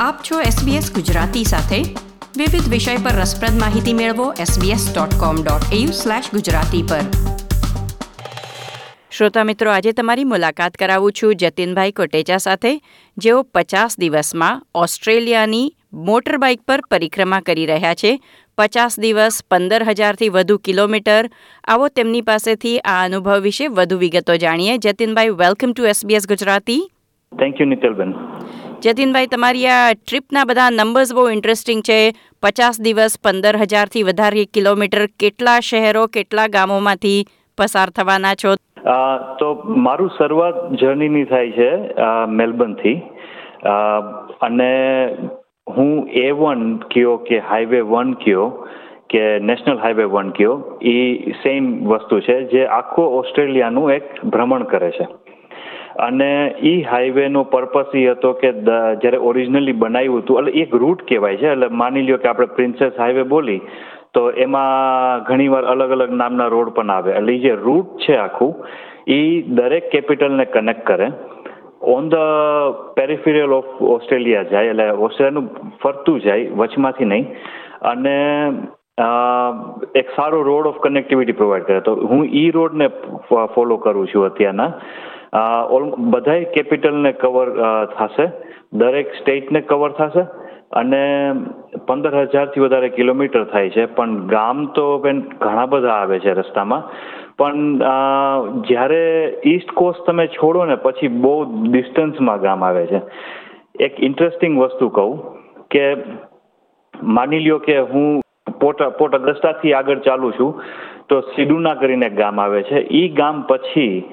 આપ છો SBS ગુજરાતી સાથે. વિવિધ વિષય પર રસપ્રદ માહિતી મેળવો sbs.com.au/gujarati પર. શ્રોતા મિત્રો આજે તમારી મુલાકાત કરાવું છું જતીનભાઈ કોટેચા સાથે. જેઓ પચાસ દિવસમાં ઓસ્ટ્રેલિયાની મોટરબાઇક પર પરિક્રમા કરી રહ્યા છે. પચાસ દિવસ પંદર હજારથી વધુ કિલોમીટર. આવો તેમની પાસેથી આ અનુભવ વિશે વધુ વિગતો જાણીએ. Jatinbhai welcome to SBS Gujarati. Thank you Nitalben Jatinbhai, તમારી આ ટ્રીપના બધા નંબર્સ બહુ ઇન્ટરેસ્ટિંગ છે. પચાસ દિવસ પંદર હજારથી વધારે કિલોમીટર કેટલા શહેરો, કેટલા ગામોમાંથી પસાર થવાના છો? તો મારું શરૂઆત જર્નીની થાય છે મેલબર્નથી. અને હું એ વન કયો કે હાઈવે વન કયો કે નેશનલ હાઈવે વન કયો એ સેમ વસ્તુ છે જે આખો ઓસ્ટ્રેલિયાનું એક ભ્રમણ કરે છે. અને એ હાઈવેનો પર્પસ એ હતો કે જ્યારે ઓરિજિનલી બનાવ્યું હતું, એટલે એક રૂટ કહેવાય છે, એટલે માની લ્યો કે આપણે પ્રિન્સેસ હાઈવે બોલી, તો એમાં ઘણીવાર અલગ અલગ નામના રોડ પણ આવે. એટલે જે રૂટ છે આખું એ દરેક કેપિટલને કનેક્ટ કરે. On the peripheral of Australia જાય, એટલે ઓસ્ટ્રેલિયાનું ફરતું જાય, વચમાંથી નહીં. અને એક સારો રોડ ઓફ કનેક્ટિવિટી પ્રોવાઈડ કરે. તો હું ઈ રોડને ફોલો કરું છું અત્યારના. બધાય કેપિટલને કવર થશે. દરેક સ્ટેટને કવર થશે. અને પંદર હજારથી વધારે કિલોમીટર થાય છે. પણ ગામ તો બેન ઘણા બધા આવે છે રસ્તામાં. પણ જ્યારે ઈસ્ટ કોસ્ટ તમે છોડો ને, પછી બહુ ડિસ્ટન્સમાં ગામ આવે છે. એક ઇન્ટરેસ્ટિંગ વસ્તુ કહું કે માની લ્યો કે હું પોટા પોટા દસ્તાથી આગળ ચાલું છું, તો સિડુના કરીને ગામ આવે છે. એ ગામ પછી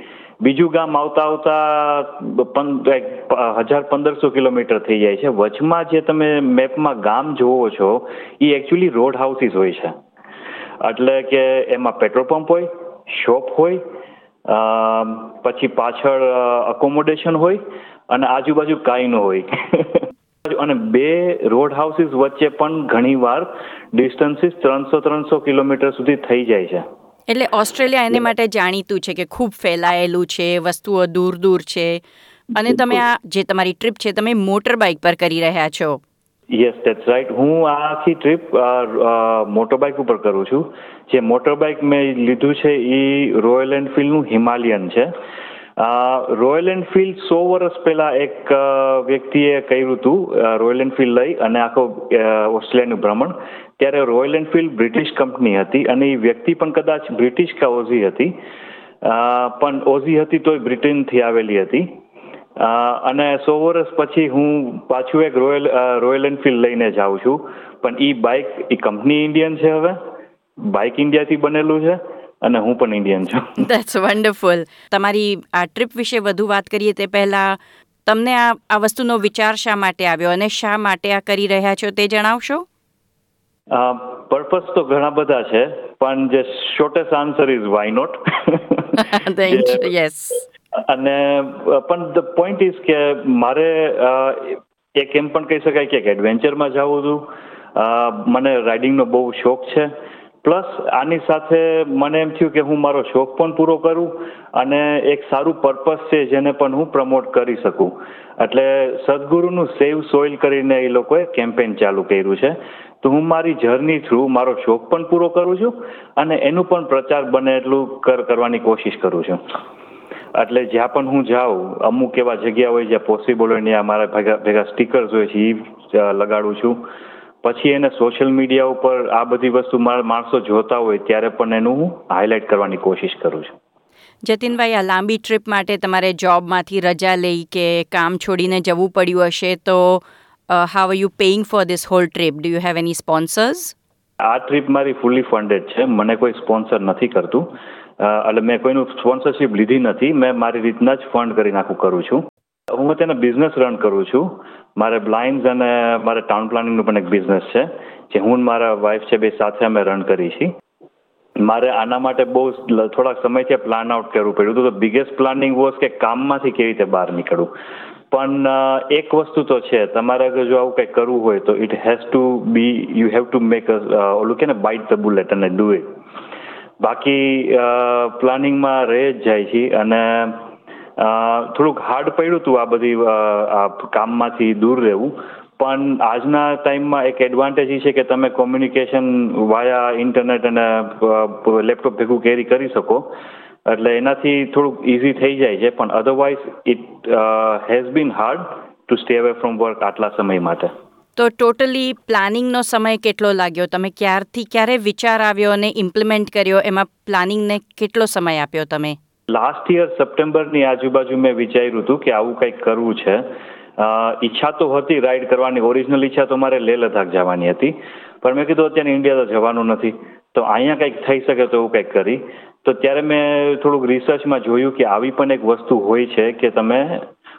બીજું ગામ આવતા આવતા હજાર પંદરસો કિલોમીટર થઈ જાય છે. વચમાં જે તમે મેપમાં ગામ જોવો છો એ એકચ્યુઅલી રોડ હાઉસીસ હોય છે. એટલે કે એમાં પેટ્રોલ પંપ હોય શોપ હોય પછી પાછળ અકોમોડેશન હોય, અને આજુબાજુ કાંઈ ન હોય. અને બે રોડ હાઉસીસ વચ્ચે પણ ઘણીવાર ડિસ્ટન્સીસ ત્રણસો ત્રણસો કિલોમીટર સુધી થઈ જાય છે. એટલે ઓસ્ટ્રેલિયા એને માટે જાણીતું છે કે ખૂબ ફેલાયેલું છે વસ્તુઓ દૂર દૂર છે. અને તમે આ જે તમારી ટ્રીપ છે તમે મોટર બાઇક પર કરી રહ્યા છો. યસ ધેટ્સ રાઈટ હું આ આખી ટ્રીપ મોટર બાઇક ઉપર કરું છું. જે મોટર બાઇક મેં લીધું છે એ રોયલ એન્ફિલ્ડનું હિમાલયન છે. રોયલ એનફિલ્ડ સો વર્ષ પહેલા એક વ્યક્તિએ કર્યું હતું રોયલ એનફિલ્ડ લઈ અને આખો ઓસ્ટ્રેલિયાનું ભ્રમણ. ત્યારે રોયલ એનફિલ્ડ બ્રિટિશ કંપની હતી અને એ વ્યક્તિ પણ કદાચ બ્રિટિશ કે ઓઝી હતી. પણ ઓઝી હતી તોય બ્રિટનથી આવેલી હતી. અને સો વર્ષ પછી હું પાછું એક રોયલ રોયલ એનફિલ્ડ લઈને જાઉં છું. પણ એ બાઇક એ કંપની ઇન્ડિયન છે હવે. બાઇક ઇન્ડિયાથી બનેલું છે. અને હું પણ ઇન્ડિયન છું. ધેટ્સ વન્ડરફુલ તમારી આ ટ્રીપ વિશે વધુ વાત કરીએ તે પહેલા તમને આ આ વસ્તુનો વિચાર શા માટે આવ્યો અને શા માટે આ કરી રહ્યા છો તે જણાવશો? પર્પસ તો ઘણા બધા છે પણ જે shortest answer is why not yes અને પણ ધ પોઈન્ટ ઇઝ કે મારે એક એમ પણ કહી શકાય કે એડવેન્ચરમાં જવું હતું મને રાઇડિંગનો બહુ શોખ છે. પ્લસ આની સાથે મને એમ થયું કે હું મારો શોખ પણ પૂરો કરું અને એક સારું પર્પસ છે જેને પણ હું પ્રમોટ કરી શકું. એટલે સદગુરુનું સેવ સોઇલ કરીને એ લોકોએ કેમ્પેન ચાલુ કર્યું છે. તો હું મારી જર્ની થ્રુ મારો શોખ પણ પૂરો કરું છું અને એનું પણ પ્રચાર બને એટલું કર કરવાની કોશિશ કરું છું. એટલે જ્યાં પણ હું જાઉં, અમુક એવા જગ્યા હોય જ્યાં પોસિબલ હોય ને મારા ભેગા ભેગા સ્ટીકર્સ હોય છે એ લગાડું છું. પછી એને સોશિયલ મીડિયા ઉપર આ બધી વસ્તુ માણસો જોતા હોય ત્યારે પણ એનું હું હાઇલાઇટ કરવાની કોશિશ કરું છું. જતીનભાઈ આ લાંબી ટ્રીપ માટે તમારે જોબમાંથી રજા લઈ કે કામ છોડીને જવું પડ્યું હશે તો how are you paying for this whole trip do you have any sponsors આ ટ્રીપ મારી ફૂલી ફંડેડ છે. મને કોઈ સ્પોન્સર નથી કરતું. એટલે મેં કોઈનું સ્પોન્સરશિપ લીધી નથી. મેં મારી રીતના જ ફંડ કરી નાખું કરું છું. હું તેનો બિઝનેસ રન કરું છું. મારે બ્લાઇન્ડ અને મારે ટાઉન પ્લાનિંગનું પણ એક બિઝનેસ છે, જે હું મારા વાઇફ છે બે સાથે અમે રન કરી છીએ મારે આના માટે બહુ થોડાક સમયથી પ્લાન આઉટ કરવું પડ્યું. હતું તો બિગેસ્ટ પ્લાનિંગ વોઝ કે કામમાંથી કેવી રીતે બહાર નીકળવું. પણ એક વસ્તુ તો છે, તમારે જો આવું કંઈક કરવું હોય તો it has to be you have to make ઓલું કે ને બાઇટ ધ બુલેટ અને ડુ ઇટ બાકી પ્લાનિંગમાં રહે જ જાય છે અને થોડુંક હાર્ડ પડ્યું હતું આ બધી કામમાંથી દૂર રહેવું. પણ આજના ટાઈમમાં એક એડવાન્ટેજ એ છે કે તમે કોમ્યુનિકેશન વાયા ઇન્ટરનેટ અને લેપટોપ ભેગું કેરી કરી શકો. એટલે એનાથી થોડુંક ઇઝી થઈ જાય છે. પણ otherwise it has been hard to stay away from work આટલા સમય માટે. તો ટોટલી પ્લાનિંગનો સમય કેટલો લાગ્યો? તમે ક્યારથી ક્યારે વિચાર આવ્યો અને ઇમ્પ્લિમેન્ટ કર્યો? એમાં પ્લાનિંગને કેટલો સમય આપ્યો તમે? લાસ્ટ યર સપ્ટેમ્બરની આજુબાજુ મેં વિચાર્યું હતું કે આવું કંઈક કરવું છે. ઈચ્છા તો હતી રાઈડ કરવાની ઓરિજિનલ ઈચ્છા તો મારે લેહ લદ્દાખ જવાની હતી. પણ મેં કીધું અત્યારે ઇન્ડિયા તો જવાનું નથી. તો અહીંયા કંઈક થઈ શકે તો એવું કંઈક કરી. તો ત્યારે મેં થોડુંક રિસર્ચમાં જોયું કે આવી પણ એક વસ્તુ હોય છે કે તમે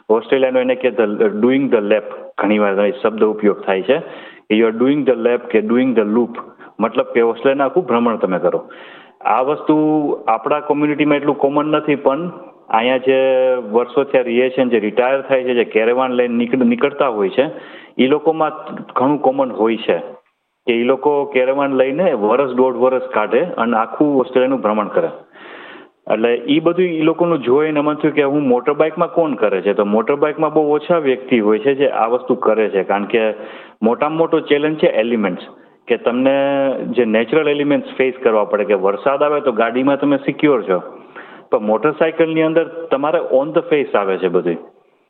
ઓસ્ટ્રેલિયાનો એને કે ડુઈંગ ધ લેપ ઘણીવાર શબ્દ ઉપયોગ થાય છે. You are doing the lap કે ડુઈંગ ધ લૂપ મતલબ કે ઓસ્ટ્રેલિયાના આખું ભ્રમણ તમે કરો. આ વસ્તુ આપણા કોમ્યુનિટીમાં એટલું કોમન નથી, પણ અહીંયા જે વર્ષો થયા રહીએ છે જે રિટાયર થાય છે, જે કેરેવાન લઈને નીકળ, નીકળતા હોય છે, એ લોકોમાં ઘણું કોમન હોય છે કે એ લોકો કેરેવાન લઈને વર્ષ દોઢ વર્ષ કાઢે અને આખું ઓસ્ટ્રેલિયાનું ભ્રમણ કરે. એટલે એ બધું એ લોકોનું જોઈને મન થયું કે હું મોટર બાઇકમાં કોણ કરે છે? તો મોટર બાઇકમાં બહુ ઓછા વ્યક્તિ હોય છે જે આ વસ્તુ કરે છે, કારણ કે મોટામાં મોટો ચેલેન્જ છે એલિમેન્ટ્સ. કે તમને જે નેચરલ એલિમેન્ટ્સ ફેસ કરવા પડે, કે વરસાદ આવે તો ગાડીમાં તમે સિક્યોર છો. પણ મોટરસાયકલની અંદર તમારે ઓન ધ ફેસ આવે છે બધી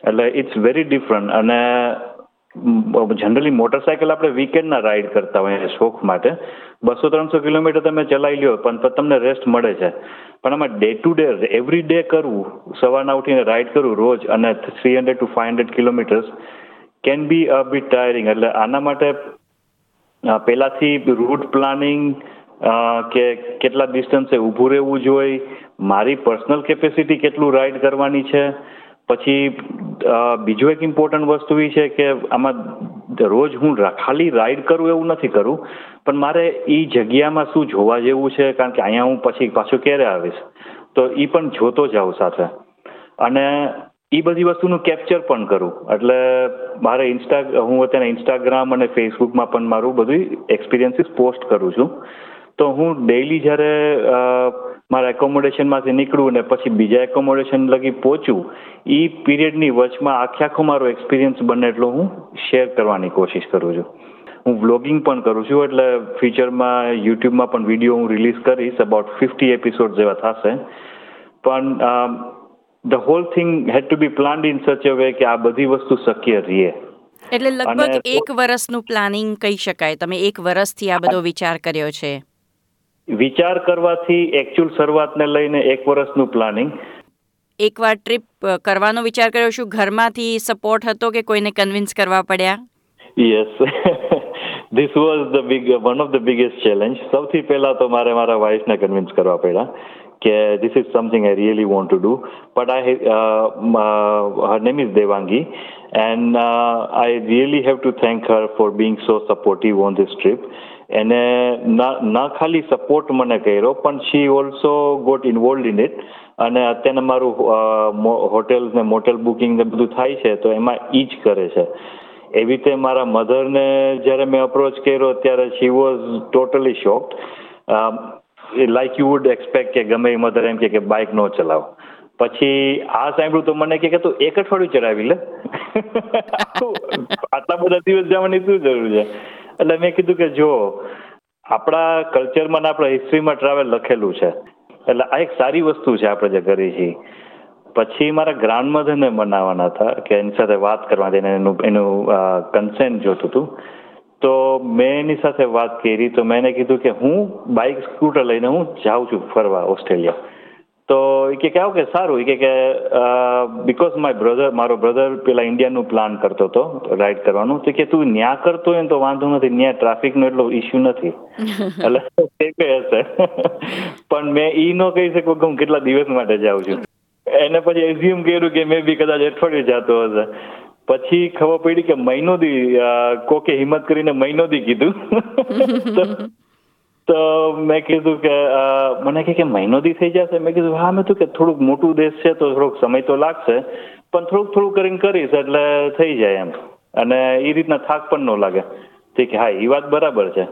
એટલે ઇટ્સ વેરી ડિફરન્ટ અને જનરલી મોટરસાયકલ આપણે વીકેન્ડના રાઈડ કરતા હોઈએ શોખ માટે. બસો ત્રણસો કિલોમીટર તમે ચલાવી લ્યો, પણ તમને રેસ્ટ મળે છે. પણ આમાં day to day every day કરવું, સવારના ઉઠીને રાઈડ કરવું રોજ, અને three hundred to five hundred kilometres can be a bit tiring એટલે આના માટે પહેલાંથી રૂટ પ્લાનિંગ કે કેટલા ડિસ્ટન્સે ઊભું રહેવું જોઈએ, મારી પર્સનલ કેપેસિટી કેટલું રાઈડ કરવાની છે, પછી બીજું એક ઇમ્પોર્ટન્ટ વસ્તુ એ છે કે આમાં રોજ હું ખાલી રાઈડ કરું એવું નથી કરું, પણ મારે એ જગ્યામાં શું જોવા જેવું છે, કારણ કે અહીંયા હું પછી પાછું ક્યારે આવીશ? તો એ પણ જોતો જાઉં સાથે. અને એ બધી વસ્તુનું કેપ્ચર પણ કરું. એટલે મારે ઇન્સ્ટા હું અત્યારે ઇન્સ્ટાગ્રામ અને ફેસબુકમાં પણ મારું બધું એક્સપિરિયન્સીસ પોસ્ટ કરું છું. તો હું ડેઈલી જ્યારે મારા એકોમોડેશનમાંથી નીકળું અને પછી બીજા એકોમોડેશન લગી પહોંચું એ પીરિયડની વચમાં આખે આખો મારો એક્સપિરિયન્સ બને એટલો હું શેર કરવાની કોશિશ કરું છું. હું વ્લોગિંગ પણ કરું છું, એટલે ફ્યુચરમાં યુટ્યુબમાં પણ વીડિયો હું રિલીઝ કરીશ અબાઉટ ફિફ્ટી એપિસોડ જેવા થશે. પણ the whole thing had to be planned in such a way કે આ બધી વસ્તુ શક્ય રહે. એટલે લગભગ એક વર્ષનું પ્લાનિંગ કહી શકાય. તમે એક વર્ષથી આ બધો વિચાર કર્યો છે. વિચાર કરવાથી એકચ્યુઅલ શરૂઆતને લઈને એક વર્ષનું પ્લાનિંગ એકવાર ટ્રીપ કરવાનો વિચાર કર્યો. શું ઘરમાંથી સપોર્ટ હતો કે કોઈને કન્વિન્સ કરવા પડ્યા? Yes this was the big one of the biggest challenge સૌથી પહેલા તો મારે મારા વાઇફને કન્વિન્સ કરવા પડ્યા. કે this is something I really want to do but I her name is Devangi and I really have to thank her for being so supportive on this trip એને ના ખાલી સપોર્ટ મને કર્યો, પણ she also got involve in it અને અત્યારે મારું hotel ને મોટેલ બુકિંગ ને બધું થાય છે, તો એમાં ઈ જ કરે છે. એવી રીતે મારા મધરને જ્યારે મેં અપ્રોચ કર્યો, ત્યારે she was totally shocked like you would expect કે ગમે એ મધર એમ કે બાઇક નો ચલાવો. પછી આ સાંભળ્યું તો મને કે તું એક અઠવાડિયું ચડાવી લે. આટલા બધા દિવસ જવાની શું જરૂર છે? એટલે મેં કીધું કે જો, આપણા કલ્ચરમાં આપણા હિસ્ટ્રીમાં ટ્રાવેલ લખેલું છે. એટલે આ એક સારી વસ્તુ છે આપણે જે કરી છીએ પછી મારા ગ્રાન્ડમધરને મનાવવાના હતા કે એની સાથે વાત કરવા એનું એનું કન્સેન્ટ જોતું હતું. તો મેં એની સાથે વાત કરી તો મેં એને કીધું કે હું બાઇક સ્કૂટર લઈને હું જાઉં છું ફરવા ઓસ્ટ્રેલિયા. તો એ કે કે સારું એ કે બિકોઝ માય બ્રધર મારો બ્રધર પેલા ઇન્ડિયાનું પ્લાન કરતો હતો રાઈડ કરવાનું. તો કે તું ન્યા કરતો હોય ને તો વાંધો નથી ન્યા ટ્રાફિકનો એટલો ઇસ્યુ નથી. એટલે તે કહે હશે પણ મેં ઈ ન કહી શકું કે હું કેટલા દિવસ માટે જાઉં છું. એને પછી એઝ્યુમ કર્યું કે મેં બી કદાચ અઠવાડિયે જતો હશે. પછી ખબર પડી કે મહિનો દી કોકે હિંમત કરીને મહિનો દી કીધું. તો મેં કીધું કે મને કે મહિનો દી થઈ જશે. મેં કીધું, હા, મેં તું કે થોડુંક મોટું દેશ છે, તો થોડોક સમય તો લાગશે. પણ થોડુંક થોડુંક કરીને કરીશ એટલે થઈ જાય એમ. અને એ રીતના થાક પણ ન લાગે. ઠીક હા એ વાત બરાબર છે.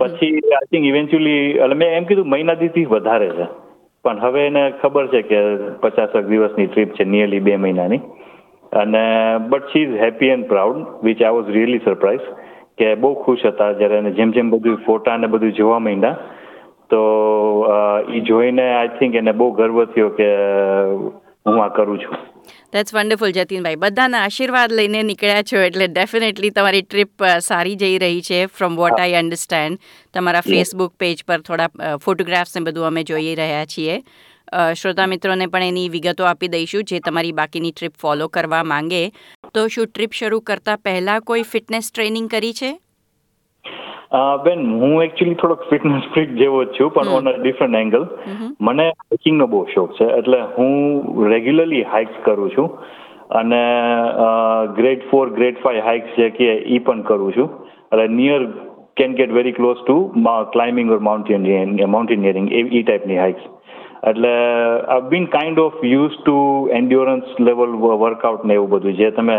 પછી આઈ થિંક ઇવેન્ચ્યુઅલી એટલે મેં એમ કીધું મહિના દીથી વધારે છે. પણ હવે એને ખબર છે કે પચાસક દિવસની ટ્રીપ છે નિયરલી બે મહિનાની. અને but she is happy and proud which I was really surprise કે બહુ ખુશ હતા જ્યારે એને જેમ જેમ બધું ફોટા ને બધું જોવા માંડ્યા. તો એ જોઈને આઈ થિંક એને બહુ ગર્વ થયો કે હું આ કરું છું. That's wonderful Jatinbhai. બધાના આશીર્વાદ લઈને નીકળ્યા છો એટલે ડેફિનેટલી તમારી ટ્રીપ સારી જઈ રહી છે ફ્રોમ વોટ આઈ અન્ડરસ્ટેન્ડ તમારા ફેસબુક પેજ પર થોડા ફોટોગ્રાફ્સ ને બધું અમે જોઈ રહ્યા છીએ. શ્રોતા મિત્રોને પણ એની વિગતો આપી દઈશું જે તમારી બાકીની ટ્રીપ ફોલો કરવા માંગે. તો શું ટ્રીપ શરૂ કરતા પહેલા કોઈ ફિટનેસ ટ્રેનિંગ કરી છે? બેન હું એકચ્યુઅલી થોડોક ફિટનેસ ફ્રીક જેવો જ છું પણ ઓન અ ડિફરન્ટ એંગલ મને હાઇકિંગનો બહુ શોખ છે એટલે હું રેગ્યુલરલી હાઇક્સ કરું છું. અને grade four grade five hikes જે કે એ પણ કરું છું. એટલે near can get very close to climbing or mountaineering mountaineering એ ટાઈપની હાઇક્સ એટલે I been kind of use to endurance level workout ને એવું બધું. જે તમે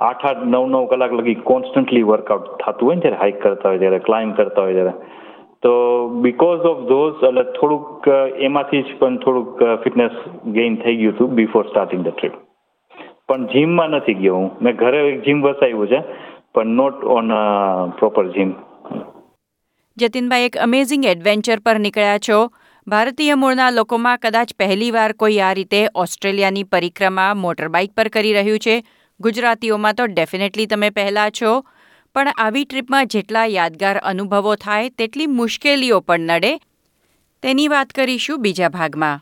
આઠ આઠ, નવ નવ કલાક લગી કોન્સ્ટન્ટલી વર્કઆઉટ થતું હોય ને જ્યારે હાઇક કરતા હોય ત્યારે ક્લાઇમ્બ કરતા હોય ત્યારે તો બિકોઝ ઓફ ધોઝ એટલે થોડુંક એમાંથી જ પણ થોડુંક ફિટનેસ ગેઇન થઈ ગયું હતું બિફોર સ્ટાર્ટિંગ ધ ટ્રીપ પણ જીમમાં નથી ગયો હું. મેં ઘરે જીમ વસાવ્યું છે, પણ not on proper gym Jatinbhai, એક અમેઝિંગ એડવેન્ચર પર નીકળ્યા છો. ભારતીય મૂળના લોકોમાં કદાચ પહેલીવાર કોઈ આ રીતે ઓસ્ટ્રેલિયાની પરિક્રમા મોટર બાઇક પર કરી રહ્યું છે. ગુજરાતીઓમાં તો ડેફિનેટલી તમે પહેલાં છો. પણ આવી ટ્રીપમાં જેટલા યાદગાર અનુભવો થાય, તેટલી મુશ્કેલીઓ પણ નડે. તેની વાત કરીશું બીજા ભાગમાં.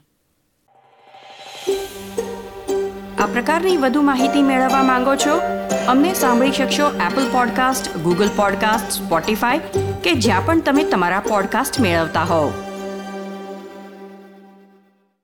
આ પ્રકારની વધુ માહિતી મેળવવા માંગો છો? અમને સાંભળી શકશો Apple podcast Google podcast Spotify કે જ્યાં પણ તમે તમારા પોડકાસ્ટ મેળવતા હોવ.